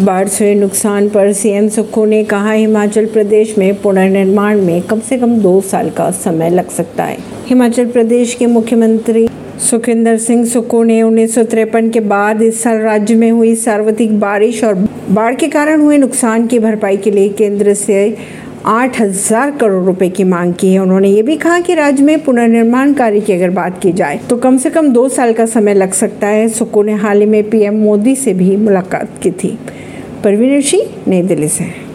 बाढ़ से नुकसान पर सीएम सुक्खू ने कहा, हिमाचल प्रदेश में पुनर्निर्माण में कम से कम दो साल का समय लग सकता है। हिमाचल प्रदेश के मुख्यमंत्री सुखिंदर सिंह सुक्खू ने उन्नीस सौ तिरपन के बाद इस साल राज्य में हुई सार्वत्रिक बारिश और बाढ़ के कारण हुए नुकसान की भरपाई के लिए केंद्र से आठ हज़ार करोड़ रुपए की मांग की है। उन्होंने ये भी कहा कि राज्य में पुनर्निर्माण कार्य की अगर बात की जाए तो कम से कम दो साल का समय लग सकता है। सुक्कू ने हाल ही में पीएम मोदी से भी मुलाकात की थी। परवीन ऋषि नई दिल्ली से